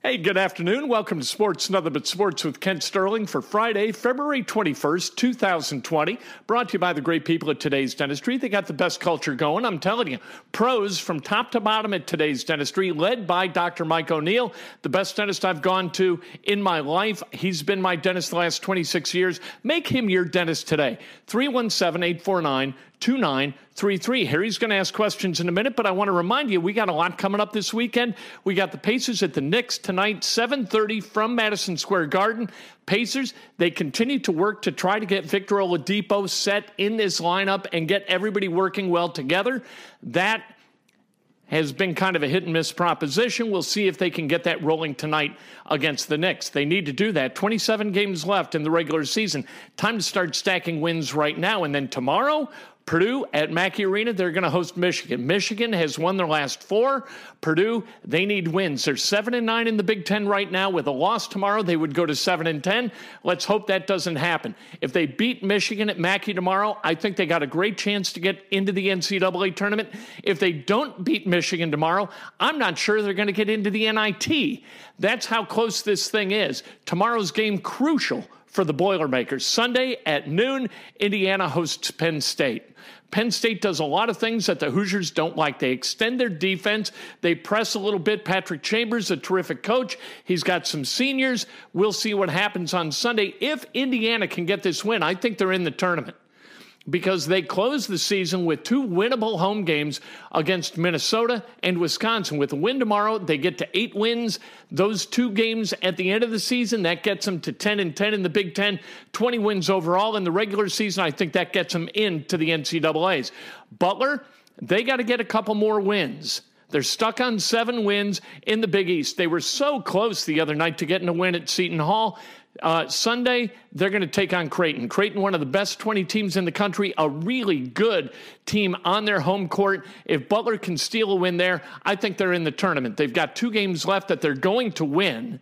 Hey, good afternoon. Welcome to Sports Nothing But Sports with Kent Sterling for Friday, February 21st, 2020. Brought to you by the great people at Today's Dentistry. They got the best culture going. I'm telling you, pros from top to bottom at Today's Dentistry, led by Dr. Mike O'Neill, the best dentist I've gone to in my life. He's been my dentist the last 26 years. Make him your dentist today. 317 849 2933. Harry's going to ask questions in a minute, but I want to remind you we got a lot coming up this weekend. We got the Pacers at the Knicks tonight, 7:30 from Madison Square Garden. Pacers, they continue to work to try to get Victor Oladipo set in this lineup and get everybody working well together. That has been kind of a hit and miss proposition. We'll see if they can get that rolling tonight against the Knicks. They need to do that. 27 games left in the regular season. Time to start stacking wins right now. And then tomorrow, Purdue at Mackey Arena, they're going to host Michigan. Michigan has won their last four. Purdue, they need wins. They're seven and nine in the Big Ten right now. With a loss tomorrow, they would go to seven and ten. Let's hope that doesn't happen. If they beat Michigan at Mackey tomorrow, I think they got a great chance to get into the NCAA tournament. If they don't beat Michigan tomorrow, I'm not sure they're going to get into the NIT. That's how close this thing is. Tomorrow's game crucial for the Boilermakers. Sunday at noon, Indiana hosts Penn State. Penn State does a lot of things that the Hoosiers don't like. They extend their defense, they press a little bit. Patrick Chambers, a terrific coach. He's got some seniors. We'll see what happens on Sunday. If Indiana can get this win, I think they're in the tournament because they closed the season with two winnable home games against Minnesota and Wisconsin. With a win tomorrow, they get to eight wins. Those two games at the end of the season, that gets them to 10 and 10 in the Big Ten, 20 wins overall in the regular season. I think that gets them into the NCAAs. Butler, they got to get a couple more wins. They're stuck on seven wins in the Big East. They were so close the other night to getting a win at Seton Hall. Uh, Sunday, they're going to take on Creighton. Creighton, one of the best 20 teams in the country, a really good team on their home court. If Butler can steal a win there, I think they're in the tournament. They've got two games left that they're going to win.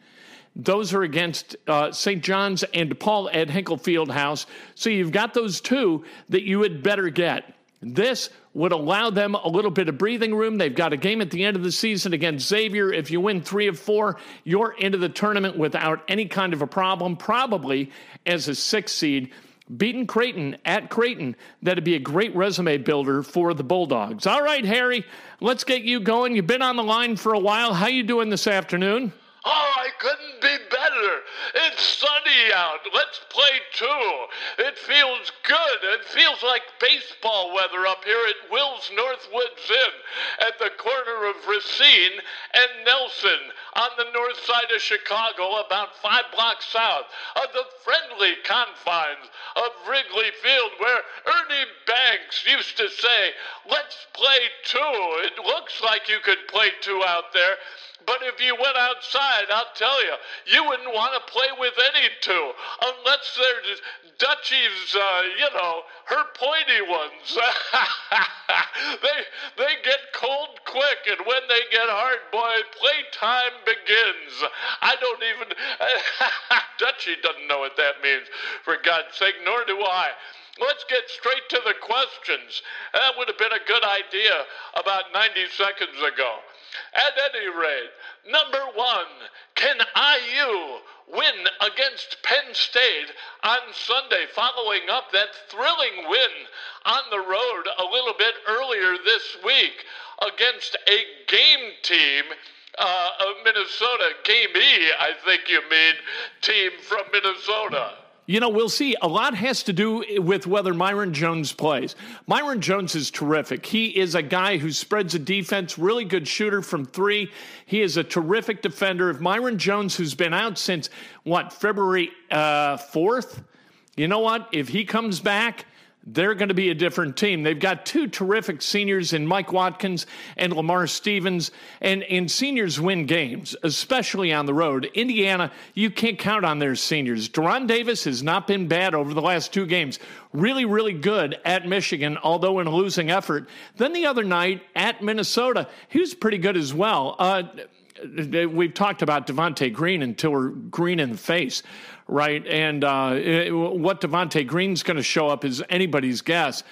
Those are against uh, St. John's and DePaul at Hinkle Fieldhouse. So you've got those two that you had better get. This would allow them a little bit of breathing room. They've got a game at the end of the season against Xavier. If you win three of four, you're into the tournament without any kind of a problem, probably as a six seed. Beating Creighton at Creighton, that'd be a great resume builder for the Bulldogs. All right, Harry, let's get you going. You've been on the line for a while. How you doing this afternoon? Oh, I couldn't be better. It's sunny out. Let's play too. It feels good. It feels like baseball weather up here at Will's Northwoods Inn at the corner of Racine and Nelson on the north side of Chicago, about five blocks south of the friendly confines of Wrigley Field, where Ernie Banks used to say, Let's play two. It looks like you could play two out there. But if you went outside, I'll tell you, you wouldn't want to play with any two unless they're Dutchie's, uh, you know, her pointy ones. they they get cold quick, and when they get hard, boy, playtime begins. I don't even. Dutchie doesn't know what that means, for God's sake, nor do I. Let's get straight to the questions. That would have been a good idea about 90 seconds ago. At any rate, number one, can IU win against Penn State on Sunday, following up that thrilling win on the road a little bit earlier this week against a game team uh, of Minnesota, Game E, I think you mean, team from Minnesota. You know, we'll see. A lot has to do with whether Myreon Jones plays. Myreon Jones is terrific. He is a guy who spreads a defense, really good shooter from three. He is a terrific defender. If Myreon Jones, who's been out since, what, February uh, 4th, you know what? If he comes back, they're going to be a different team. They've got two terrific seniors in Mike Watkins and Lamar Stevens, and, and seniors win games, especially on the road. Indiana, you can't count on their seniors. De'Ron Davis has not been bad over the last two games. Really, really good at Michigan, although in a losing effort. Then the other night at Minnesota, he was pretty good as well. Uh, we've talked about Devonte Green until we're green in the face right? And uh, it, what Devonte Green's going to show up is anybody's guess.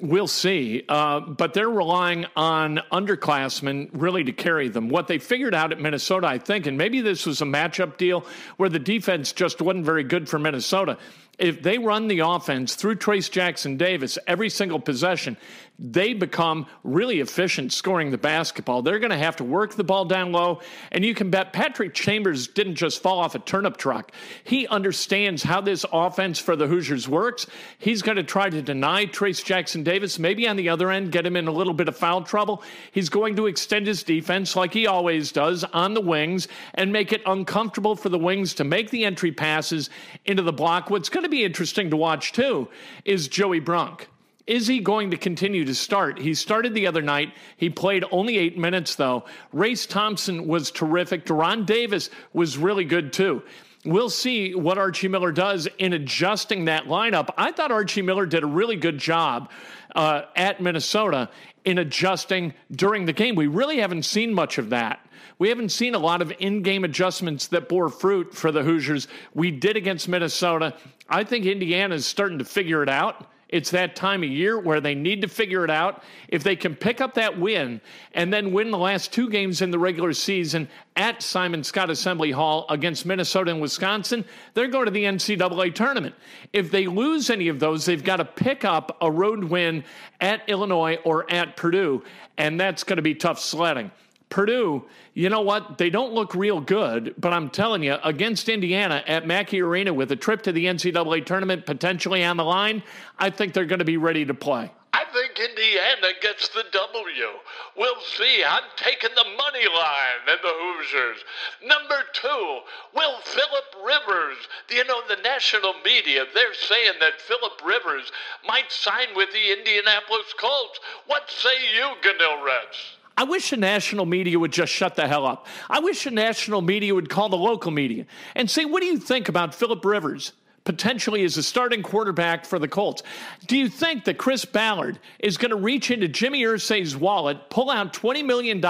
We'll see. Uh, but they're relying on underclassmen really to carry them. What they figured out at Minnesota, I think, and maybe this was a matchup deal where the defense just wasn't very good for Minnesota if they run the offense through Trayce Jackson Davis every single possession, they become really efficient scoring the basketball. They're going to have to work the ball down low. And you can bet Patrick Chambers didn't just fall off a turnip truck. He understands how this offense for the Hoosiers works. He's going to try to deny Trayce Jackson Davis, maybe on the other end, get him in a little bit of foul trouble. He's going to extend his defense like he always does on the wings and make it uncomfortable for the wings to make the entry passes into the block. What's going to be interesting to watch too is Joey Brunk. Is he going to continue to start? He started the other night. He played only eight minutes, though. Race Thompson was terrific. De'Ron Davis was really good, too. We'll see what Archie Miller does in adjusting that lineup. I thought Archie Miller did a really good job uh, at Minnesota in adjusting during the game. We really haven't seen much of that. We haven't seen a lot of in game adjustments that bore fruit for the Hoosiers. We did against Minnesota. I think Indiana is starting to figure it out. It's that time of year where they need to figure it out. If they can pick up that win and then win the last two games in the regular season at Simon Skjodt Assembly Hall against Minnesota and Wisconsin, they're going to the NCAA tournament. If they lose any of those, they've got to pick up a road win at Illinois or at Purdue, and that's going to be tough sledding. Purdue, you know what? They don't look real good, but I'm telling you, against Indiana at Mackey Arena with a trip to the NCAA tournament potentially on the line, I think they're going to be ready to play. I think Indiana gets the W. We'll see. I'm taking the money line and the Hoosiers. Number two, will Philip Rivers, you know, the national media, they're saying that Philip Rivers might sign with the Indianapolis Colts. What say you, Ganil Reds? I wish the national media would just shut the hell up. I wish the national media would call the local media and say, what do you think about Philip Rivers? Potentially as a starting quarterback for the Colts. Do you think that Chris Ballard is going to reach into Jimmy Irsay's wallet, pull out $20 million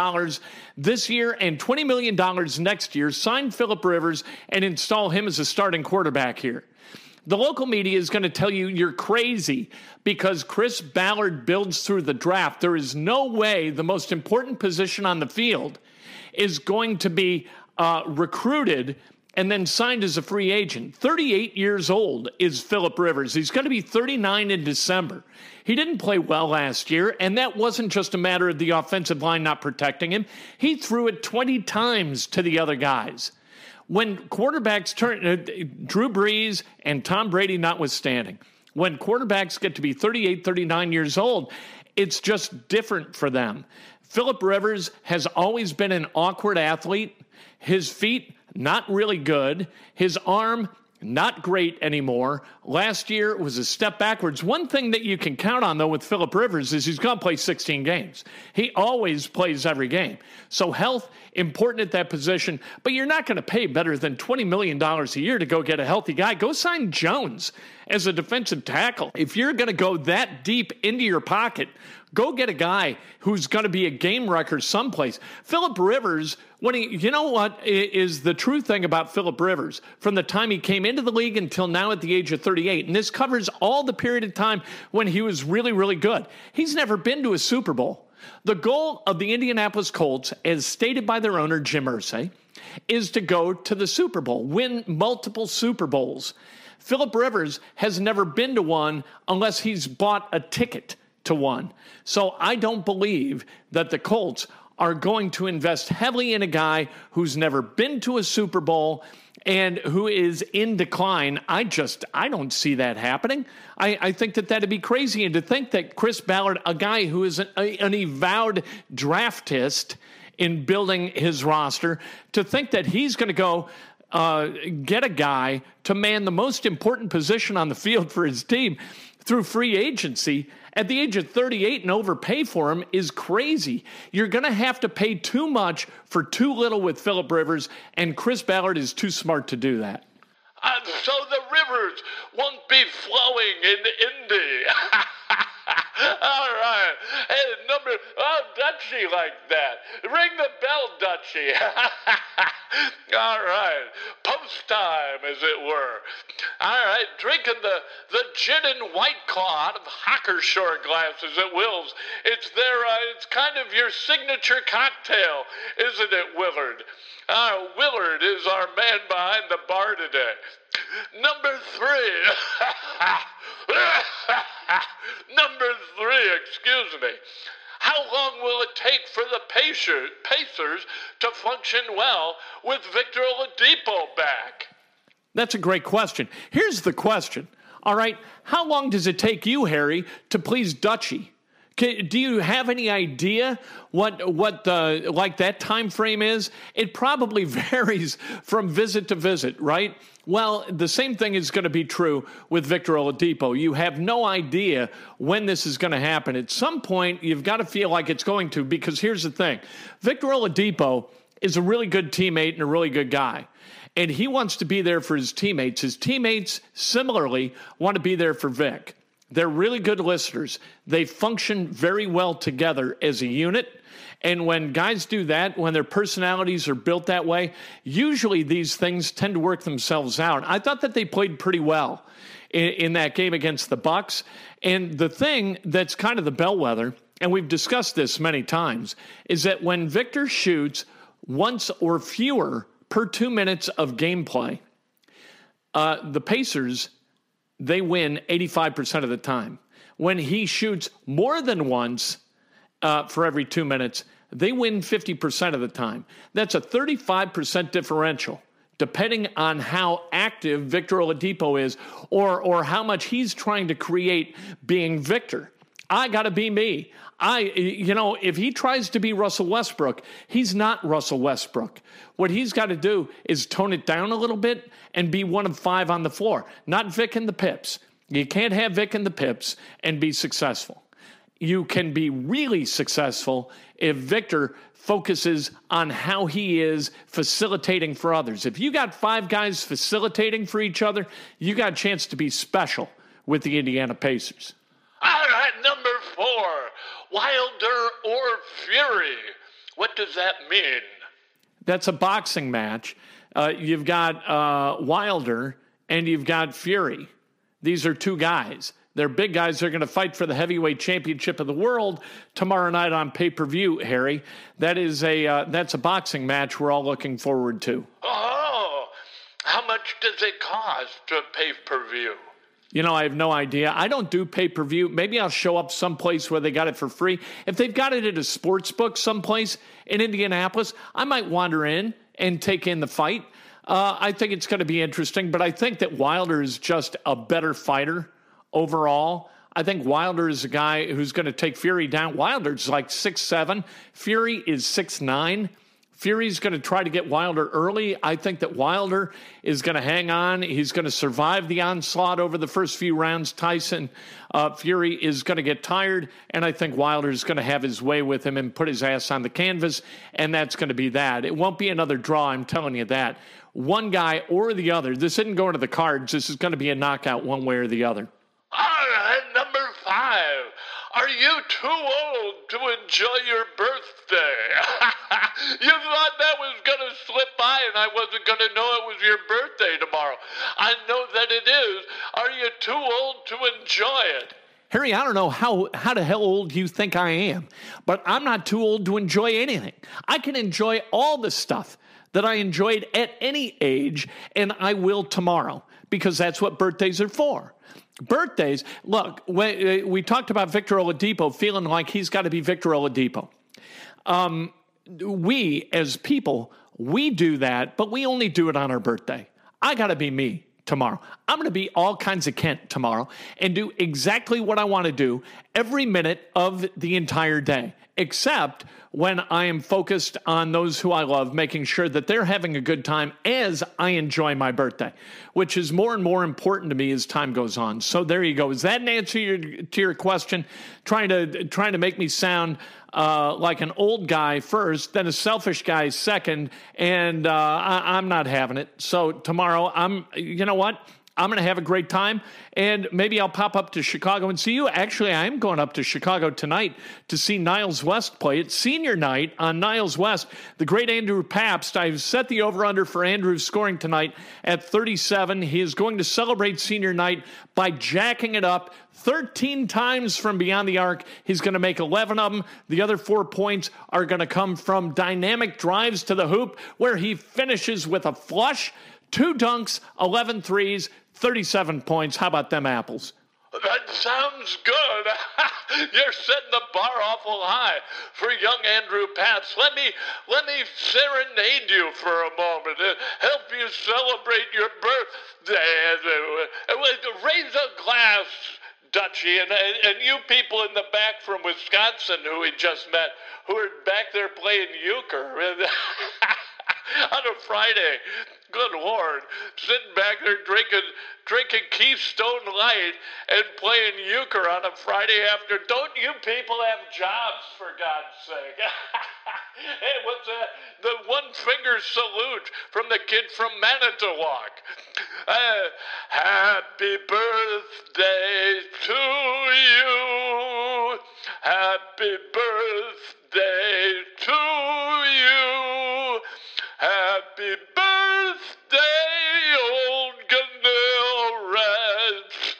this year and $20 million next year, sign Philip Rivers, and install him as a starting quarterback here? The local media is going to tell you you're crazy because Chris Ballard builds through the draft. There is no way the most important position on the field is going to be uh, recruited and then signed as a free agent. 38 years old is Philip Rivers. He's going to be 39 in December. He didn't play well last year, and that wasn't just a matter of the offensive line not protecting him. He threw it 20 times to the other guys when quarterbacks turn, uh, Drew Brees and Tom Brady notwithstanding, when quarterbacks get to be 38, 39 years old, it's just different for them. Philip Rivers has always been an awkward athlete. His feet, not really good. His arm, not great anymore. Last year was a step backwards. One thing that you can count on, though, with Philip Rivers is he's going to play 16 games. He always plays every game. So, health, important at that position, but you're not going to pay better than $20 million a year to go get a healthy guy. Go sign Jones as a defensive tackle. If you're going to go that deep into your pocket, Go get a guy who's going to be a game wrecker someplace. Philip Rivers, when he, you know what is the true thing about Philip Rivers from the time he came into the league until now at the age of 38, and this covers all the period of time when he was really, really good. He's never been to a Super Bowl. The goal of the Indianapolis Colts, as stated by their owner, Jim Irsay, is to go to the Super Bowl, win multiple Super Bowls. Philip Rivers has never been to one unless he's bought a ticket to one. So I don't believe that the Colts are going to invest heavily in a guy who's never been to a Super Bowl and who is in decline. I just I don't see that happening. I, I think that that'd be crazy, and to think that Chris Ballard, a guy who is an, a, an avowed draftist in building his roster, to think that he's going to go. Uh, get a guy to man the most important position on the field for his team through free agency at the age of 38 and overpay for him is crazy. You're going to have to pay too much for too little with Philip Rivers, and Chris Ballard is too smart to do that. And so the rivers won't be flowing in Indy. All right. Hey, number, oh, Dutchy like that. Ring the bell, Dutchy. All right. Post time, as it were. All right. Drinking the, the gin and white claw out of Hockershore glasses at Will's. It's their, uh, it's kind of your signature cocktail, isn't it, Willard? Uh, Willard is our man behind the bar today. Number three. Number three, excuse me. How long will it take for the Pacers to function well with Victor Oladipo back? That's a great question. Here's the question. All right, how long does it take you, Harry, to please Dutchy? Do you have any idea what what the like that time frame is? It probably varies from visit to visit, right? Well, the same thing is going to be true with Victor Oladipo. You have no idea when this is going to happen. At some point, you've got to feel like it's going to because here's the thing. Victor Oladipo is a really good teammate and a really good guy. And he wants to be there for his teammates. His teammates similarly want to be there for Vic. They're really good listeners. They function very well together as a unit. And when guys do that, when their personalities are built that way, usually these things tend to work themselves out. I thought that they played pretty well in, in that game against the Bucks. And the thing that's kind of the bellwether, and we've discussed this many times, is that when Victor shoots once or fewer per two minutes of gameplay, uh, the Pacers they win 85% of the time. When he shoots more than once uh, for every two minutes, they win 50% of the time. That's a 35% differential, depending on how active Victor Oladipo is or, or how much he's trying to create being Victor. I got to be me. I, you know, if he tries to be Russell Westbrook, he's not Russell Westbrook. What he's got to do is tone it down a little bit and be one of five on the floor, not Vic and the Pips. You can't have Vic and the Pips and be successful. You can be really successful if Victor focuses on how he is facilitating for others. If you got five guys facilitating for each other, you got a chance to be special with the Indiana Pacers. Right, number four Wilder or Fury. What does that mean? That's a boxing match. Uh, you've got uh, Wilder and you've got Fury. These are two guys. They're big guys. They're going to fight for the heavyweight championship of the world tomorrow night on pay per view. Harry, that is a uh, that's a boxing match we're all looking forward to. Oh, how much does it cost to pay per view? You know, I have no idea. I don't do pay per view. Maybe I'll show up someplace where they got it for free. If they've got it at a sports book someplace in Indianapolis, I might wander in and take in the fight. Uh, I think it's going to be interesting, but I think that Wilder is just a better fighter overall. I think Wilder is a guy who's going to take Fury down. Wilder's like six seven. Fury is six nine. Fury's going to try to get Wilder early. I think that Wilder is going to hang on. He's going to survive the onslaught over the first few rounds. Tyson uh, Fury is going to get tired, and I think Wilder is going to have his way with him and put his ass on the canvas, and that's going to be that. It won't be another draw, I'm telling you that. One guy or the other. This isn't going to the cards. This is going to be a knockout one way or the other. All right, number five. Are you too old to enjoy your birthday? you thought that was going to slip by and I wasn't going to know it was your birthday tomorrow. I know that it is. Are you too old to enjoy it? Harry, I don't know how, how the hell old you think I am, but I'm not too old to enjoy anything. I can enjoy all the stuff that I enjoyed at any age, and I will tomorrow because that's what birthdays are for. Birthdays, look, we, uh, we talked about Victor Oladipo feeling like he's got to be Victor Oladipo. Um, we, as people, we do that, but we only do it on our birthday. I got to be me tomorrow. I'm going to be all kinds of Kent tomorrow and do exactly what I want to do every minute of the entire day, except when I am focused on those who I love, making sure that they're having a good time as I enjoy my birthday, which is more and more important to me as time goes on. So there you go. Is that an answer to your, to your question? Trying to trying to make me sound uh, like an old guy first, then a selfish guy second, and uh, I, I'm not having it. So tomorrow, I'm. You know what? I'm going to have a great time, and maybe I'll pop up to Chicago and see you. Actually, I am going up to Chicago tonight to see Niles West play. It's senior night on Niles West. The great Andrew Pabst. I've set the over under for Andrew's scoring tonight at 37. He is going to celebrate senior night by jacking it up 13 times from beyond the arc. He's going to make 11 of them. The other four points are going to come from dynamic drives to the hoop, where he finishes with a flush two dunks, 11 threes, 37 points. How about them apples? That sounds good. You're setting the bar awful high for young Andrew Pats. Let me let me serenade you for a moment and help you celebrate your birthday. Raise a glass, Dutchy, and, and you people in the back from Wisconsin who we just met, who are back there playing euchre on a Friday. Good Lord, sitting back there drinking drinking Keystone Light and playing euchre on a Friday after. Don't you people have jobs for God's sake? hey, what's that? The one finger salute from the kid from Manitowoc. Uh, happy birthday to you. Happy birthday to. Happy birthday, old Ganil Reds.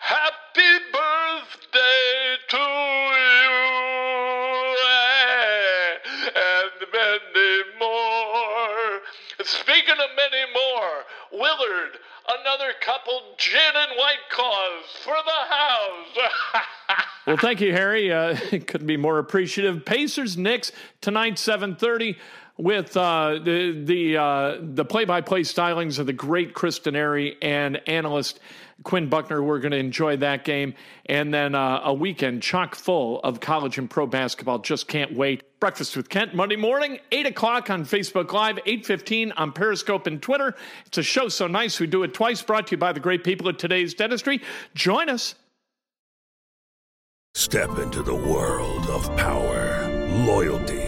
Happy birthday to you. And many more. Speaking of many more, Willard, another couple gin and white claws for the house. well, thank you, Harry. Uh, couldn't be more appreciative. Pacers, Knicks tonight, seven thirty with uh, the the uh, the play-by-play stylings of the great Chris Denary and analyst Quinn Buckner. We're going to enjoy that game, and then uh, a weekend chock full of college and pro basketball. Just can't wait. Breakfast with Kent Monday morning, eight o'clock on Facebook Live, eight fifteen on Periscope and Twitter. It's a show so nice we do it twice. Brought to you by the great people at Today's Dentistry. Join us. Step into the world of power, loyalty